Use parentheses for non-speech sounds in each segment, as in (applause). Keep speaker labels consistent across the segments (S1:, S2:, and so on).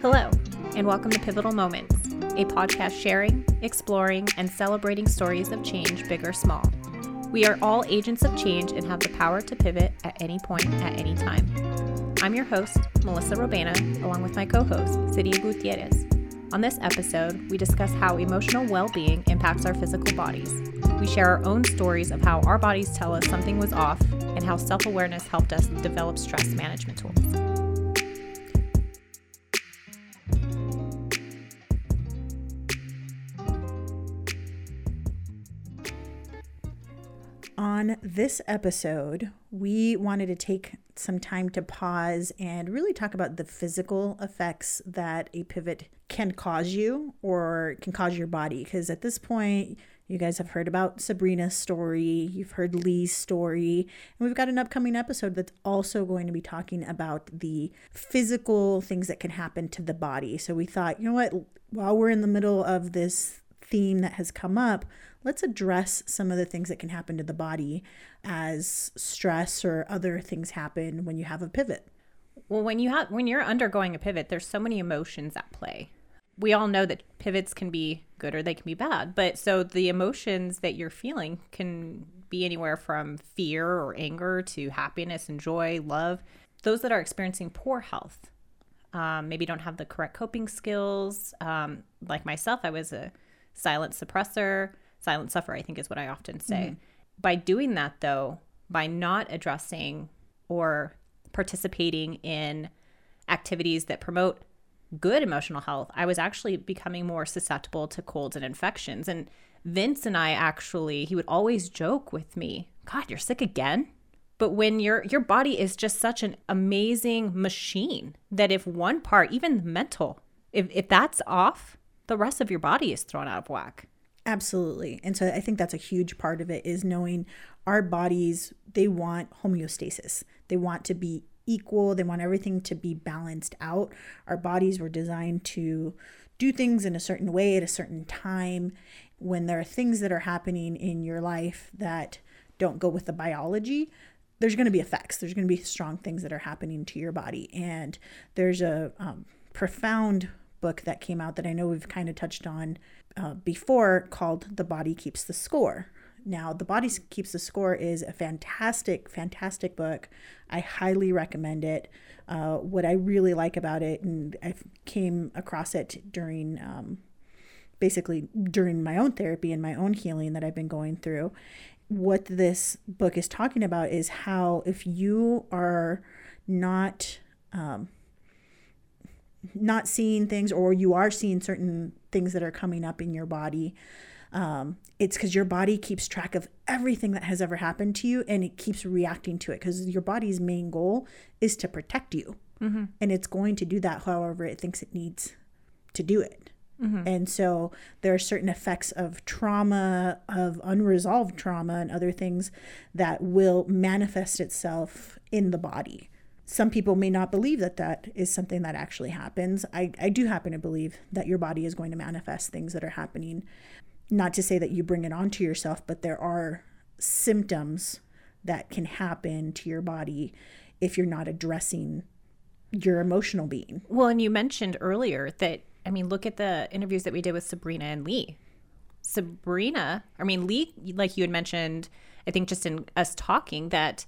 S1: Hello, and welcome to Pivotal Moments, a podcast sharing, exploring, and celebrating stories of change, big or small. We are all agents of change and have the power to pivot at any point, at any time. I'm your host, Melissa Robena, along with my co host, Cydia Gutierrez. On this episode, we discuss how emotional well being impacts our physical bodies. We share our own stories of how our bodies tell us something was off and how self awareness helped us develop stress management tools.
S2: This episode, we wanted to take some time to pause and really talk about the physical effects that a pivot can cause you or can cause your body. Because at this point, you guys have heard about Sabrina's story, you've heard Lee's story, and we've got an upcoming episode that's also going to be talking about the physical things that can happen to the body. So we thought, you know what, while we're in the middle of this theme that has come up, let's address some of the things that can happen to the body as stress or other things happen when you have a pivot.
S1: Well, when you have when you're undergoing a pivot, there's so many emotions at play. We all know that pivots can be good or they can be bad. But so the emotions that you're feeling can be anywhere from fear or anger to happiness and joy, love. Those that are experiencing poor health, um, maybe don't have the correct coping skills. Um, like myself, I was a silent suppressor silent suffer, I think is what I often say. Mm-hmm. By doing that, though, by not addressing or participating in activities that promote good emotional health, I was actually becoming more susceptible to colds and infections. And Vince and I actually, he would always joke with me, God, you're sick again? But when your your body is just such an amazing machine that if one part, even mental, if, if that's off, the rest of your body is thrown out of whack.
S2: Absolutely. And so I think that's a huge part of it is knowing our bodies, they want homeostasis. They want to be equal, they want everything to be balanced out. Our bodies were designed to do things in a certain way at a certain time. When there are things that are happening in your life that don't go with the biology, there's going to be effects. There's going to be strong things that are happening to your body. And there's a um, profound book that came out that I know we've kind of touched on uh, before called The Body Keeps the Score. Now, The Body Keeps the Score is a fantastic, fantastic book. I highly recommend it. Uh, what I really like about it, and I came across it during um, basically during my own therapy and my own healing that I've been going through. What this book is talking about is how if you are not um, not seeing things or you are seeing certain things that are coming up in your body um, it's because your body keeps track of everything that has ever happened to you and it keeps reacting to it because your body's main goal is to protect you mm-hmm. and it's going to do that however it thinks it needs to do it mm-hmm. and so there are certain effects of trauma of unresolved trauma and other things that will manifest itself in the body some people may not believe that that is something that actually happens. I, I do happen to believe that your body is going to manifest things that are happening. Not to say that you bring it onto yourself, but there are symptoms that can happen to your body if you're not addressing your emotional being.
S1: Well, and you mentioned earlier that, I mean, look at the interviews that we did with Sabrina and Lee. Sabrina, I mean, Lee, like you had mentioned, I think just in us talking, that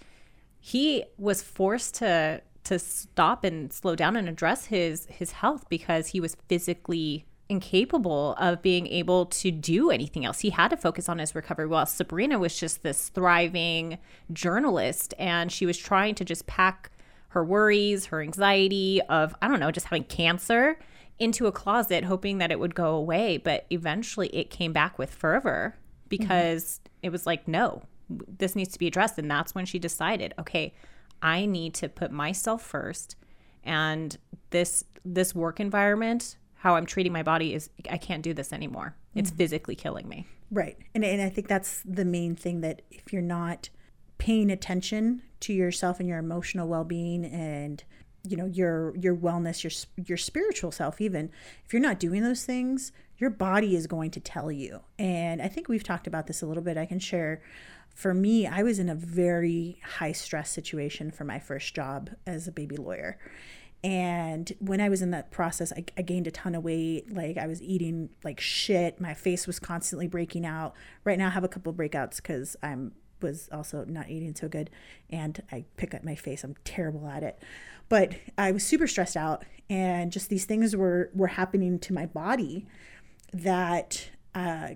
S1: he was forced to to stop and slow down and address his his health because he was physically incapable of being able to do anything else. He had to focus on his recovery while Sabrina was just this thriving journalist and she was trying to just pack her worries, her anxiety of I don't know, just having cancer into a closet hoping that it would go away, but eventually it came back with fervor because mm-hmm. it was like no, this needs to be addressed. And that's when she decided, okay, I need to put myself first. And this this work environment, how I'm treating my body is I can't do this anymore. It's mm-hmm. physically killing me.
S2: Right. And and I think that's the main thing that if you're not paying attention to yourself and your emotional well-being and you know your your wellness your your spiritual self even if you're not doing those things your body is going to tell you and i think we've talked about this a little bit i can share for me, I was in a very high stress situation for my first job as a baby lawyer. And when I was in that process, I, I, gained a ton of weight. Like I was eating like shit. My face was constantly breaking out. Right now, I have a couple breakouts because I'm was also not eating so good, and I pick up my face. I'm terrible at it, but I was super stressed out, and just these things were were happening to my body that uh,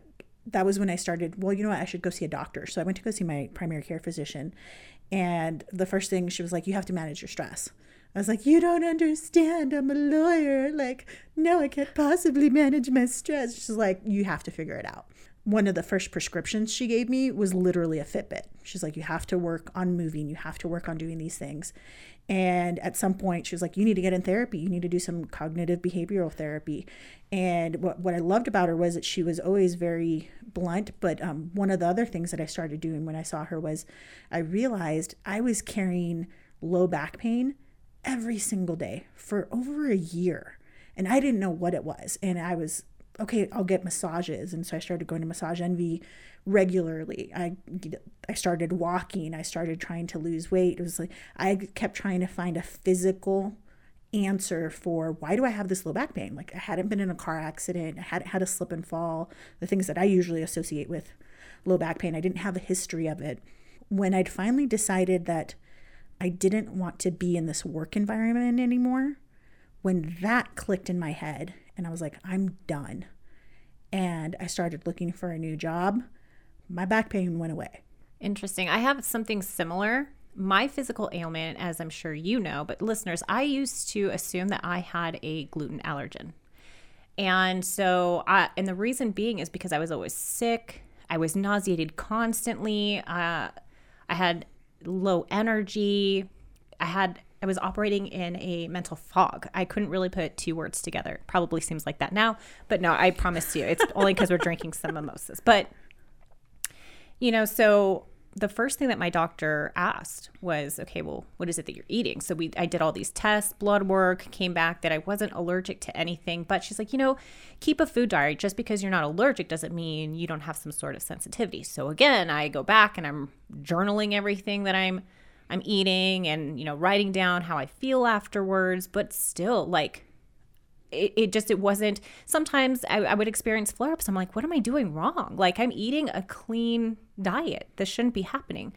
S2: that was when I started. Well, you know what? I should go see a doctor. So I went to go see my primary care physician, and the first thing she was like, "You have to manage your stress." I was like, You don't understand. I'm a lawyer. Like, no, I can't possibly manage my stress. She's like, You have to figure it out. One of the first prescriptions she gave me was literally a Fitbit. She's like, You have to work on moving. You have to work on doing these things. And at some point, she was like, You need to get in therapy. You need to do some cognitive behavioral therapy. And what, what I loved about her was that she was always very blunt. But um, one of the other things that I started doing when I saw her was I realized I was carrying low back pain every single day for over a year. And I didn't know what it was. And I was, okay, I'll get massages. And so I started going to Massage Envy regularly. I I started walking. I started trying to lose weight. It was like I kept trying to find a physical answer for why do I have this low back pain? Like I hadn't been in a car accident, I hadn't had a slip and fall, the things that I usually associate with low back pain. I didn't have a history of it. When I'd finally decided that I didn't want to be in this work environment anymore. When that clicked in my head, and I was like, I'm done. And I started looking for a new job, my back pain went away.
S1: Interesting. I have something similar. My physical ailment, as I'm sure you know, but listeners, I used to assume that I had a gluten allergen. And so, I, and the reason being is because I was always sick. I was nauseated constantly. Uh, I had low energy. I had I was operating in a mental fog. I couldn't really put two words together. Probably seems like that now, but no, I promise you, it's only because we're drinking some mimosas. But you know, so the first thing that my doctor asked was, okay, well, what is it that you're eating? So we I did all these tests, blood work, came back that I wasn't allergic to anything, but she's like, you know, keep a food diary. Just because you're not allergic doesn't mean you don't have some sort of sensitivity. So again, I go back and I'm journaling everything that I'm I'm eating and, you know, writing down how I feel afterwards, but still like it, it just it wasn't sometimes I, I would experience flare-ups. I'm like what am i doing wrong? Like i'm eating a clean diet. This shouldn't be happening.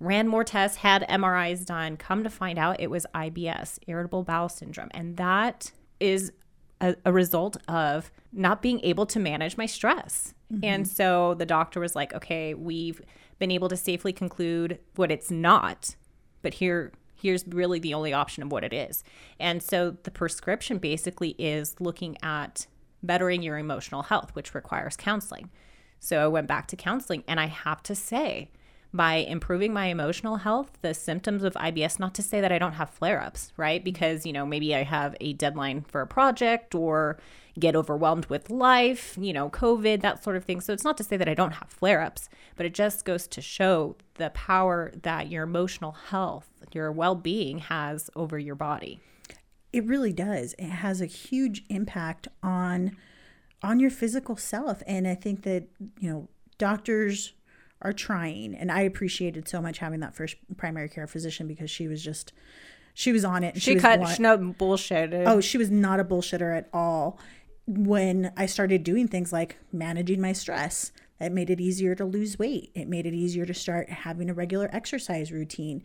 S1: Ran more tests had mris done. Come to find out it was ibs irritable bowel syndrome. And that is a, a result of not being able to manage my stress. Mm-hmm. and so the doctor was like okay we've been able to safely conclude what it's not but here here's really the only option of what it is. And so the prescription basically is looking at bettering your emotional health, which requires counseling. So I went back to counseling, and I have to say, by improving my emotional health, the symptoms of IBS, not to say that I don't have flare ups, right? Because, you know, maybe I have a deadline for a project or get overwhelmed with life, you know, COVID, that sort of thing. So it's not to say that I don't have flare ups, but it just goes to show the power that your emotional health, your well being has over your body.
S2: It really does. It has a huge impact on on your physical self and i think that you know doctors are trying. And I appreciated so much having that first primary care physician because she was just she was on it.
S1: She, she cut she no bullshit.
S2: Oh, she was not a bullshitter at all. When I started doing things like managing my stress, it made it easier to lose weight. It made it easier to start having a regular exercise routine.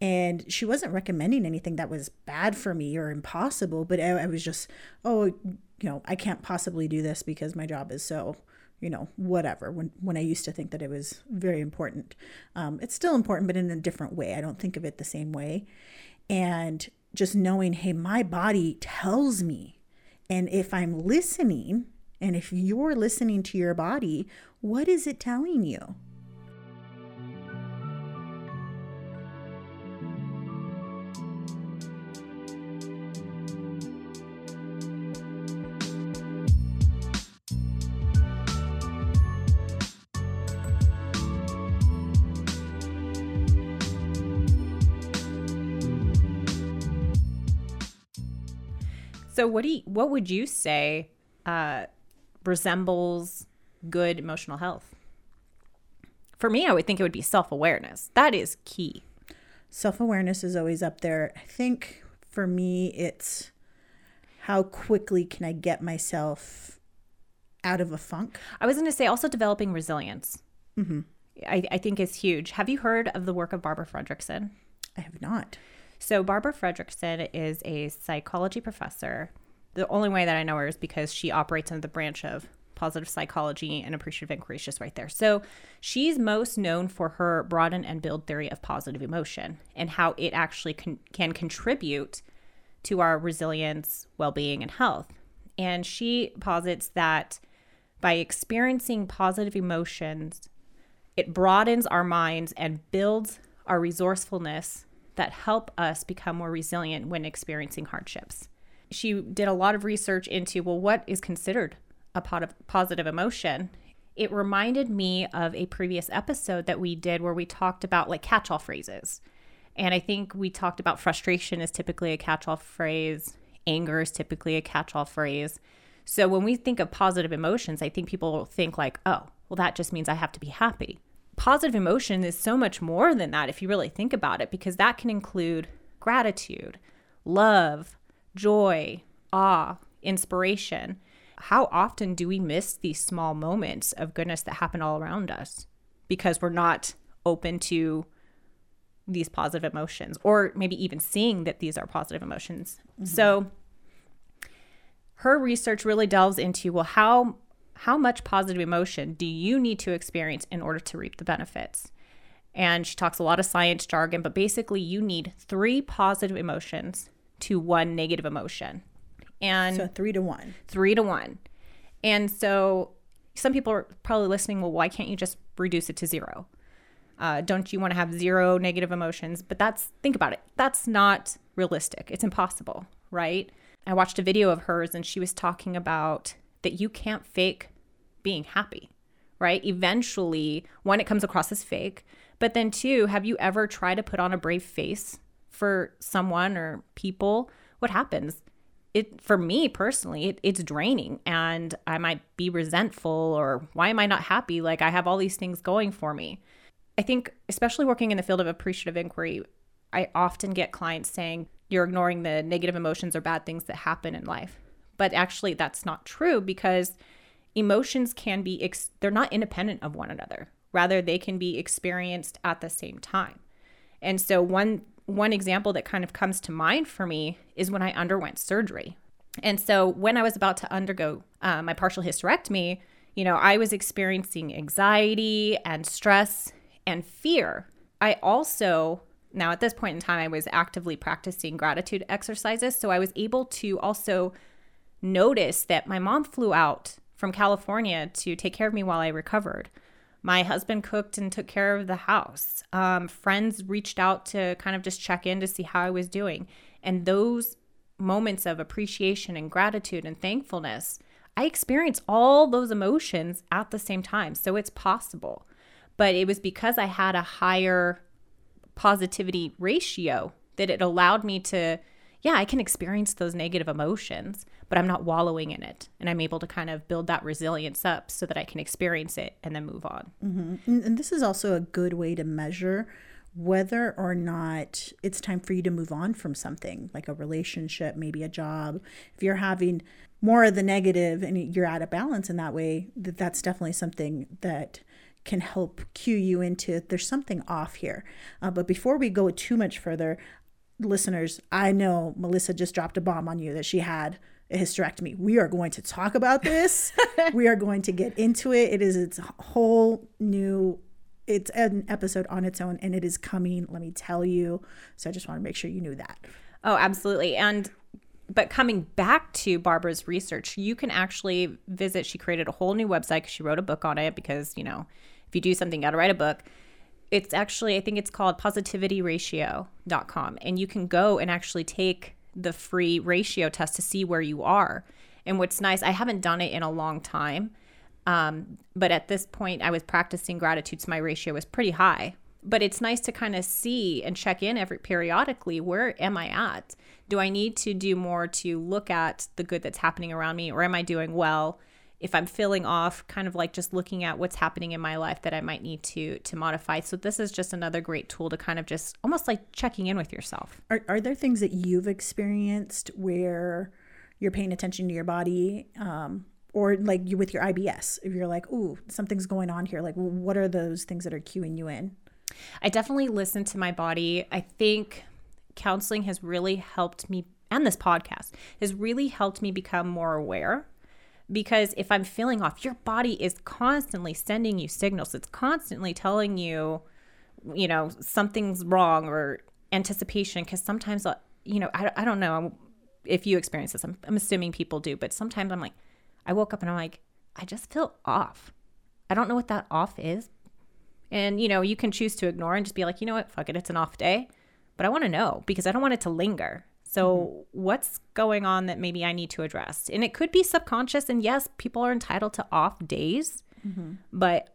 S2: And she wasn't recommending anything that was bad for me or impossible, but I, I was just, oh, you know, I can't possibly do this because my job is so you know, whatever. When when I used to think that it was very important, um, it's still important, but in a different way. I don't think of it the same way. And just knowing, hey, my body tells me, and if I'm listening, and if you're listening to your body, what is it telling you?
S1: So what do you, what would you say uh, resembles good emotional health? For me, I would think it would be self awareness. That is key.
S2: Self awareness is always up there. I think for me, it's how quickly can I get myself out of a funk?
S1: I was going to say also developing resilience.
S2: Mm-hmm.
S1: I, I think is huge. Have you heard of the work of Barbara Fredrickson?
S2: I have not.
S1: So, Barbara Fredrickson is a psychology professor. The only way that I know her is because she operates under the branch of positive psychology and appreciative inquiry just right there. So, she's most known for her broaden and build theory of positive emotion and how it actually can, can contribute to our resilience, well being, and health. And she posits that by experiencing positive emotions, it broadens our minds and builds our resourcefulness that help us become more resilient when experiencing hardships. She did a lot of research into, well, what is considered a positive emotion? It reminded me of a previous episode that we did where we talked about like catch all phrases. And I think we talked about frustration is typically a catch all phrase, anger is typically a catch all phrase. So when we think of positive emotions, I think people think like, oh, well, that just means I have to be happy. Positive emotion is so much more than that if you really think about it, because that can include gratitude, love, joy, awe, inspiration. How often do we miss these small moments of goodness that happen all around us because we're not open to these positive emotions or maybe even seeing that these are positive emotions? Mm-hmm. So, her research really delves into well how how much positive emotion do you need to experience in order to reap the benefits? And she talks a lot of science jargon but basically you need three positive emotions to one negative emotion. And
S2: so three to one.
S1: Three to one. And so some people are probably listening well why can't you just reduce it to zero? Uh, don't you want to have zero negative emotions? But that's think about it that's not realistic. It's impossible right? I watched a video of hers and she was talking about that you can't fake being happy, right? Eventually, one, it comes across as fake, but then two, have you ever tried to put on a brave face for someone or people? What happens? It for me personally, it, it's draining and I might be resentful or why am I not happy? Like I have all these things going for me. I think, especially working in the field of appreciative inquiry, I often get clients saying, you're ignoring the negative emotions or bad things that happen in life. But actually, that's not true because emotions can be, ex- they're not independent of one another. Rather, they can be experienced at the same time. And so, one, one example that kind of comes to mind for me is when I underwent surgery. And so, when I was about to undergo uh, my partial hysterectomy, you know, I was experiencing anxiety and stress and fear. I also now, at this point in time, I was actively practicing gratitude exercises. So I was able to also notice that my mom flew out from California to take care of me while I recovered. My husband cooked and took care of the house. Um, friends reached out to kind of just check in to see how I was doing. And those moments of appreciation and gratitude and thankfulness, I experienced all those emotions at the same time. So it's possible. But it was because I had a higher positivity ratio that it allowed me to yeah, I can experience those negative emotions, but I'm not wallowing in it. And I'm able to kind of build that resilience up so that I can experience it and then move on.
S2: Mm-hmm. And this is also a good way to measure whether or not it's time for you to move on from something like a relationship, maybe a job. If you're having more of the negative and you're out of balance in that way, that that's definitely something that can help cue you into there's something off here. Uh, but before we go too much further, listeners, I know Melissa just dropped a bomb on you that she had a hysterectomy. We are going to talk about this. (laughs) we are going to get into it. It is its whole new it's an episode on its own and it is coming, let me tell you. So I just want to make sure you knew that.
S1: Oh, absolutely. And but coming back to Barbara's research, you can actually visit. She created a whole new website. cuz She wrote a book on it because you know if you do something, you got to write a book. It's actually, I think it's called positivityratio.com. And you can go and actually take the free ratio test to see where you are. And what's nice, I haven't done it in a long time. Um, but at this point, I was practicing gratitude, so my ratio was pretty high. But it's nice to kind of see and check in every periodically. Where am I at? Do I need to do more to look at the good that's happening around me, or am I doing well? If I'm feeling off, kind of like just looking at what's happening in my life that I might need to to modify. So this is just another great tool to kind of just almost like checking in with yourself.
S2: Are, are there things that you've experienced where you're paying attention to your body? Um, or like you with your IBS, if you're like, ooh, something's going on here, like what are those things that are cueing you in?
S1: I definitely listen to my body. I think counseling has really helped me, and this podcast has really helped me become more aware because if I'm feeling off, your body is constantly sending you signals. It's constantly telling you, you know, something's wrong or anticipation. Because sometimes, uh, you know, I, I don't know if you experience this. I'm, I'm assuming people do, but sometimes I'm like, I woke up and I'm like, I just feel off. I don't know what that off is. And, you know, you can choose to ignore and just be like, you know what, fuck it, it's an off day. But I want to know because I don't want it to linger. So, mm-hmm. what's going on that maybe I need to address? And it could be subconscious. And yes, people are entitled to off days. Mm-hmm. But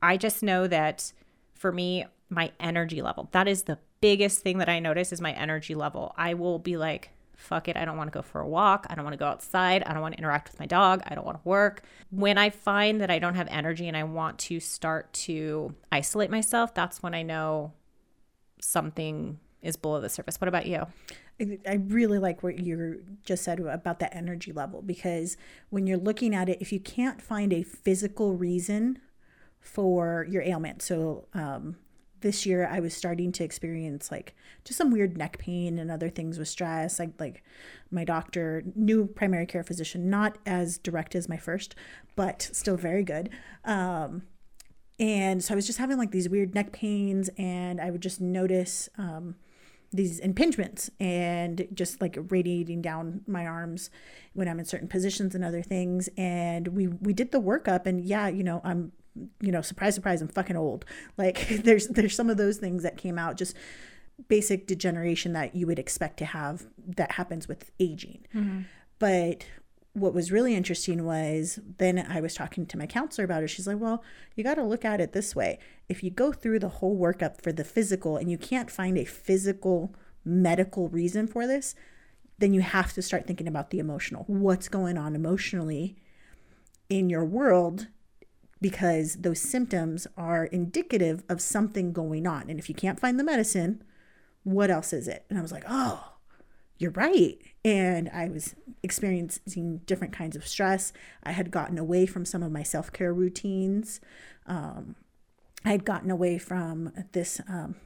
S1: I just know that for me, my energy level, that is the biggest thing that I notice is my energy level. I will be like, fuck it. I don't want to go for a walk. I don't want to go outside. I don't want to interact with my dog. I don't want to work. When I find that I don't have energy and I want to start to isolate myself, that's when I know something is below the surface. What about you?
S2: I really like what you just said about the energy level because when you're looking at it, if you can't find a physical reason for your ailment, so um, this year I was starting to experience like just some weird neck pain and other things with stress. Like like my doctor, new primary care physician, not as direct as my first, but still very good. Um, and so I was just having like these weird neck pains, and I would just notice. Um, these impingements and just like radiating down my arms when I'm in certain positions and other things. And we we did the workup, and yeah, you know, I'm you know, surprise, surprise, I'm fucking old. (laughs) Like there's there's some of those things that came out just basic degeneration that you would expect to have that happens with aging. Mm-hmm. But what was really interesting was then I was talking to my counselor about it. She's like, well, you got to look at it this way. If you go through the whole workup for the physical and you can't find a physical medical reason for this, then you have to start thinking about the emotional. What's going on emotionally in your world? Because those symptoms are indicative of something going on. And if you can't find the medicine, what else is it? And I was like, oh, you're right and I was experiencing different kinds of stress. I had gotten away from some of my self care routines. Um, I had gotten away from this um,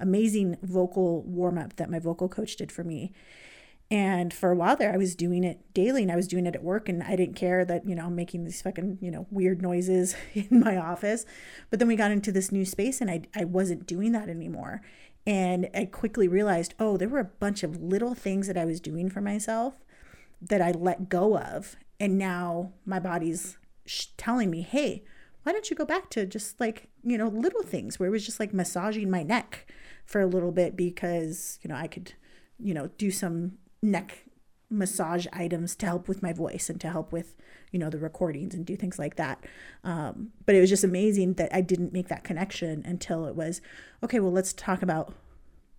S2: amazing vocal warm up that my vocal coach did for me. And for a while there, I was doing it daily and I was doing it at work and I didn't care that, you know, I'm making these fucking, you know, weird noises (laughs) in my office. But then we got into this new space and I, I wasn't doing that anymore. And I quickly realized, oh, there were a bunch of little things that I was doing for myself that I let go of. And now my body's sh- telling me, hey, why don't you go back to just like, you know, little things where it was just like massaging my neck for a little bit because, you know, I could, you know, do some neck massage items to help with my voice and to help with you know the recordings and do things like that um, but it was just amazing that i didn't make that connection until it was okay well let's talk about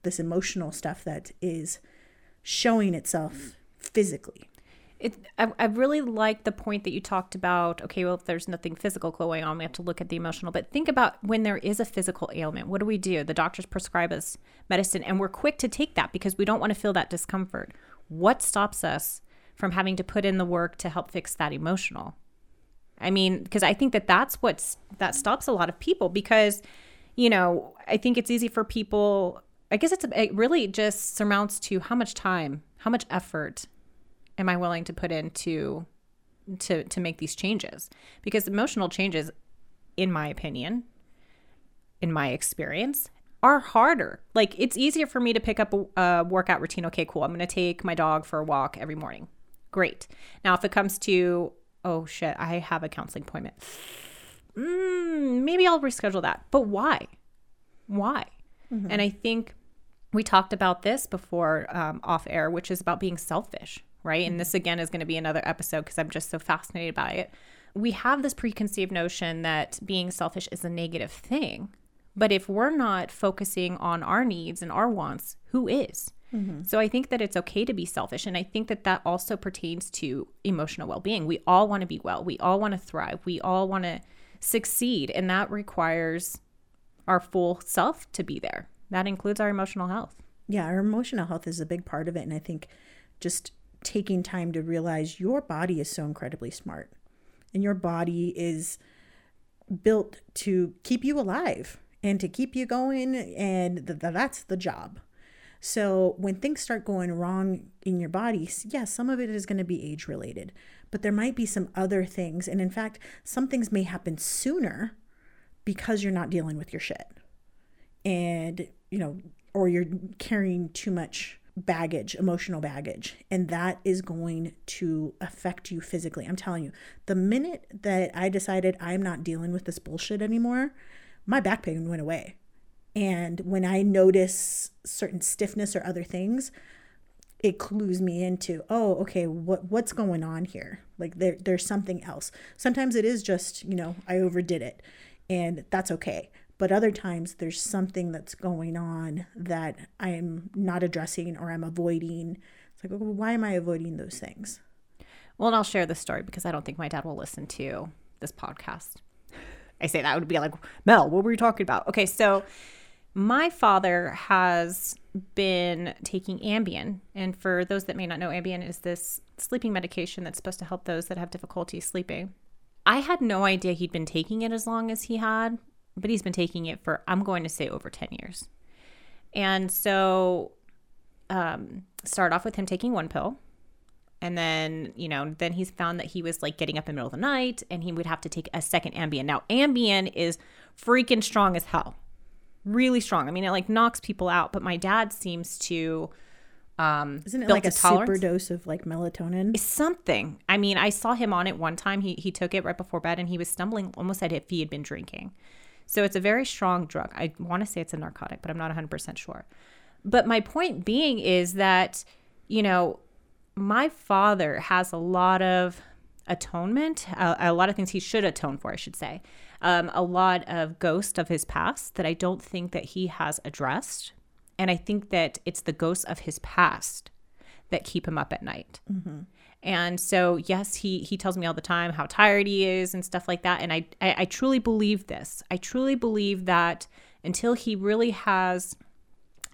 S2: this emotional stuff that is showing itself physically
S1: it, I, I really like the point that you talked about. Okay, well, if there's nothing physical going on, we have to look at the emotional. But think about when there is a physical ailment. What do we do? The doctors prescribe us medicine, and we're quick to take that because we don't want to feel that discomfort. What stops us from having to put in the work to help fix that emotional? I mean, because I think that that's what's that stops a lot of people because, you know, I think it's easy for people. I guess it's it really just surmounts to how much time, how much effort am I willing to put into to to make these changes? Because emotional changes, in my opinion, in my experience, are harder. Like it's easier for me to pick up a, a workout routine. Okay, cool. I'm going to take my dog for a walk every morning. Great. Now, if it comes to, oh shit, I have a counseling appointment. Mm, maybe I'll reschedule that. But why? Why? Mm-hmm. And I think we talked about this before um, off air, which is about being selfish, right? Mm-hmm. And this again is going to be another episode because I'm just so fascinated by it. We have this preconceived notion that being selfish is a negative thing but if we're not focusing on our needs and our wants, who is? Mm-hmm. So I think that it's okay to be selfish. And I think that that also pertains to emotional well being. We all want to be well, we all want to thrive, we all want to succeed. And that requires our full self to be there. That includes our emotional health.
S2: Yeah, our emotional health is a big part of it. And I think just taking time to realize your body is so incredibly smart and your body is built to keep you alive and to keep you going. And th- th- that's the job. So when things start going wrong in your body, yes, some of it is going to be age related, but there might be some other things. And in fact, some things may happen sooner because you're not dealing with your shit. And, you know, or you're carrying too much baggage, emotional baggage, and that is going to affect you physically. I'm telling you, the minute that I decided I'm not dealing with this bullshit anymore, my back pain went away. And when I notice certain stiffness or other things, it clues me into, oh, okay, what what's going on here? Like there there's something else. Sometimes it is just, you know, I overdid it and that's okay. But other times there's something that's going on that I'm not addressing or I'm avoiding. It's like, well, why am I avoiding those things?
S1: Well, and I'll share this story because I don't think my dad will listen to this podcast. I say that would be like, Mel, what were you talking about? Okay, so my father has been taking Ambien. And for those that may not know, Ambien is this sleeping medication that's supposed to help those that have difficulty sleeping. I had no idea he'd been taking it as long as he had, but he's been taking it for, I'm going to say, over 10 years. And so, um, start off with him taking one pill and then you know then he's found that he was like getting up in the middle of the night and he would have to take a second ambien. Now ambien is freaking strong as hell. Really strong. I mean it like knocks people out but my dad seems to um
S2: Isn't it like a
S1: tolerance.
S2: super dose of like melatonin?
S1: something. I mean i saw him on it one time. He, he took it right before bed and he was stumbling almost as if he had been drinking. So it's a very strong drug. I want to say it's a narcotic but i'm not 100% sure. But my point being is that you know my father has a lot of atonement, a, a lot of things he should atone for, I should say. Um, a lot of ghosts of his past that I don't think that he has addressed. And I think that it's the ghosts of his past that keep him up at night. And so, yes, he he tells me all the time how tired he is and stuff like that. And I, I I truly believe this. I truly believe that until he really has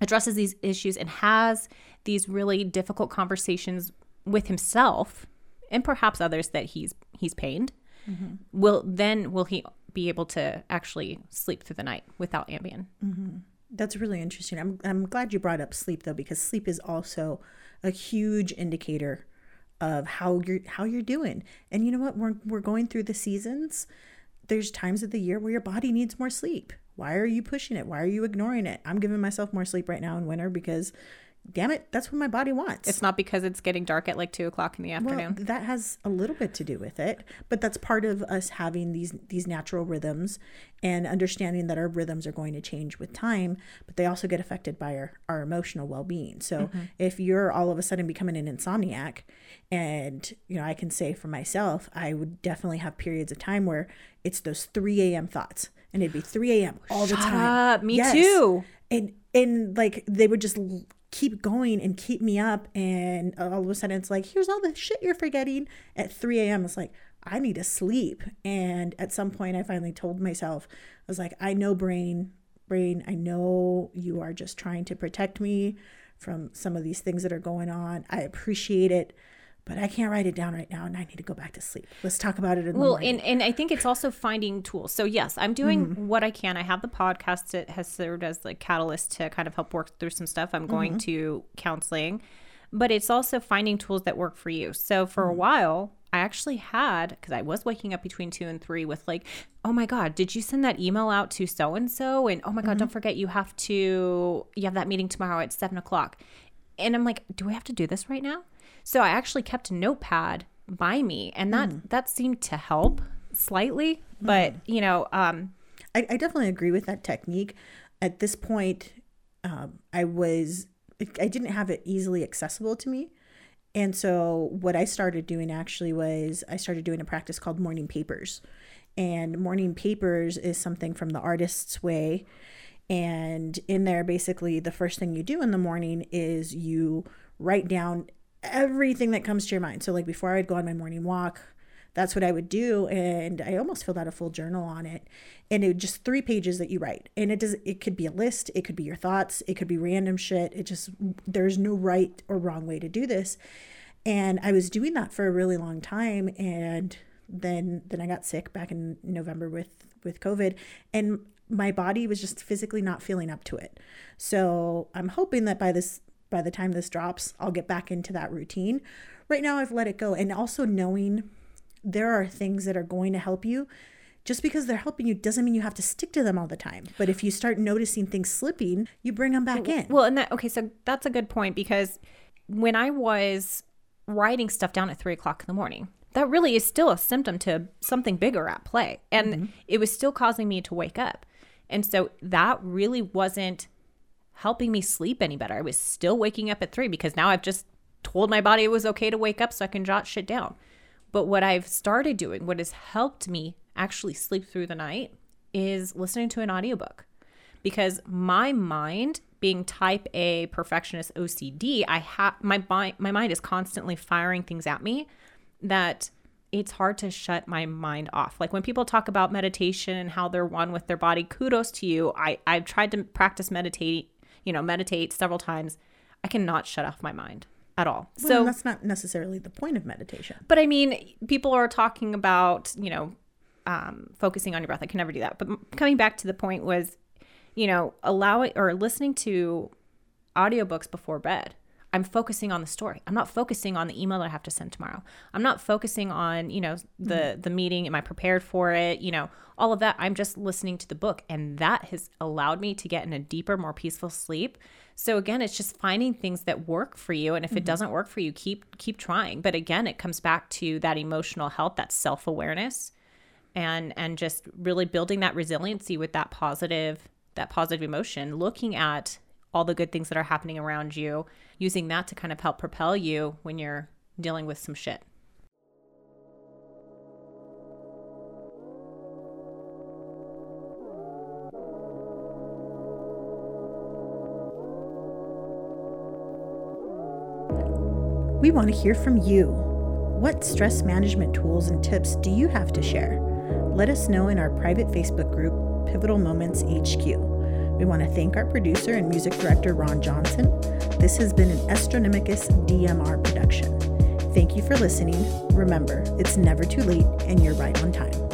S1: addresses these issues and has these really difficult conversations with himself and perhaps others that he's he's pained mm-hmm. will then will he be able to actually sleep through the night without ambien mm-hmm.
S2: That's really interesting. I'm I'm glad you brought up sleep though because sleep is also a huge indicator of how you're how you're doing. And you know what? We're we're going through the seasons. There's times of the year where your body needs more sleep. Why are you pushing it? Why are you ignoring it? I'm giving myself more sleep right now in winter because damn it, that's what my body wants.
S1: it's not because it's getting dark at like two o'clock in the afternoon
S2: Well, that has a little bit to do with it, but that's part of us having these these natural rhythms and understanding that our rhythms are going to change with time, but they also get affected by our, our emotional well being. So mm-hmm. if you're all of a sudden becoming an insomniac, and you know, I can say for myself, I would definitely have periods of time where it's those 3 a.m. thoughts, and it'd be 3 a.m. all the time.
S1: up. Me too.
S2: And and like they would just keep going and keep me up, and all of a sudden it's like, here's all the shit you're forgetting at 3 a.m. It's like I need to sleep. And at some point, I finally told myself, I was like, I know, brain, brain, I know you are just trying to protect me from some of these things that are going on. I appreciate it. But I can't write it down right now, and I need to go back to sleep. Let's talk about it in the
S1: Well, and, and I think it's also finding tools. So yes, I'm doing mm-hmm. what I can. I have the podcast that has served as the catalyst to kind of help work through some stuff. I'm going mm-hmm. to counseling, but it's also finding tools that work for you. So for a mm-hmm. while, I actually had because I was waking up between two and three with like, oh my god, did you send that email out to so and so? And oh my god, don't forget you have to you have that meeting tomorrow at seven o'clock. And I'm like, do I have to do this right now? So I actually kept a notepad by me, and that that seemed to help slightly. But you know, um,
S2: I, I definitely agree with that technique. At this point, um, I was I didn't have it easily accessible to me, and so what I started doing actually was I started doing a practice called morning papers, and morning papers is something from the Artist's Way, And in there, basically, the first thing you do in the morning is you write down everything that comes to your mind. So, like before I'd go on my morning walk, that's what I would do. And I almost filled out a full journal on it. And it just three pages that you write. And it does it could be a list, it could be your thoughts, it could be random shit. It just there's no right or wrong way to do this. And I was doing that for a really long time. And then then I got sick back in November with with COVID. And my body was just physically not feeling up to it. So I'm hoping that by this by the time this drops, I'll get back into that routine. Right now I've let it go. And also knowing there are things that are going to help you. Just because they're helping you doesn't mean you have to stick to them all the time. But if you start noticing things slipping, you bring them back in.
S1: Well, and that okay, so that's a good point because when I was writing stuff down at three o'clock in the morning, that really is still a symptom to something bigger at play. And mm-hmm. it was still causing me to wake up. And so that really wasn't helping me sleep any better. I was still waking up at three because now I've just told my body it was okay to wake up so I can jot shit down. But what I've started doing, what has helped me actually sleep through the night, is listening to an audiobook. Because my mind, being type A perfectionist OCD, I have my mind my mind is constantly firing things at me that it's hard to shut my mind off. Like when people talk about meditation and how they're one with their body, kudos to you. I, I've tried to practice meditate, you know, meditate several times. I cannot shut off my mind at all.
S2: Well, so that's not necessarily the point of meditation.
S1: But I mean, people are talking about, you know, um, focusing on your breath. I can never do that. But coming back to the point was, you know, allowing or listening to audiobooks before bed I'm focusing on the story. I'm not focusing on the email that I have to send tomorrow. I'm not focusing on, you know, the mm-hmm. the meeting. Am I prepared for it? You know, all of that. I'm just listening to the book, and that has allowed me to get in a deeper, more peaceful sleep. So again, it's just finding things that work for you, and if mm-hmm. it doesn't work for you, keep keep trying. But again, it comes back to that emotional health, that self awareness, and and just really building that resiliency with that positive that positive emotion. Looking at all the good things that are happening around you, using that to kind of help propel you when you're dealing with some shit.
S2: We want to hear from you. What stress management tools and tips do you have to share? Let us know in our private Facebook group, Pivotal Moments HQ. We want to thank our producer and music director, Ron Johnson. This has been an Astronomicus DMR production. Thank you for listening. Remember, it's never too late and you're right on time.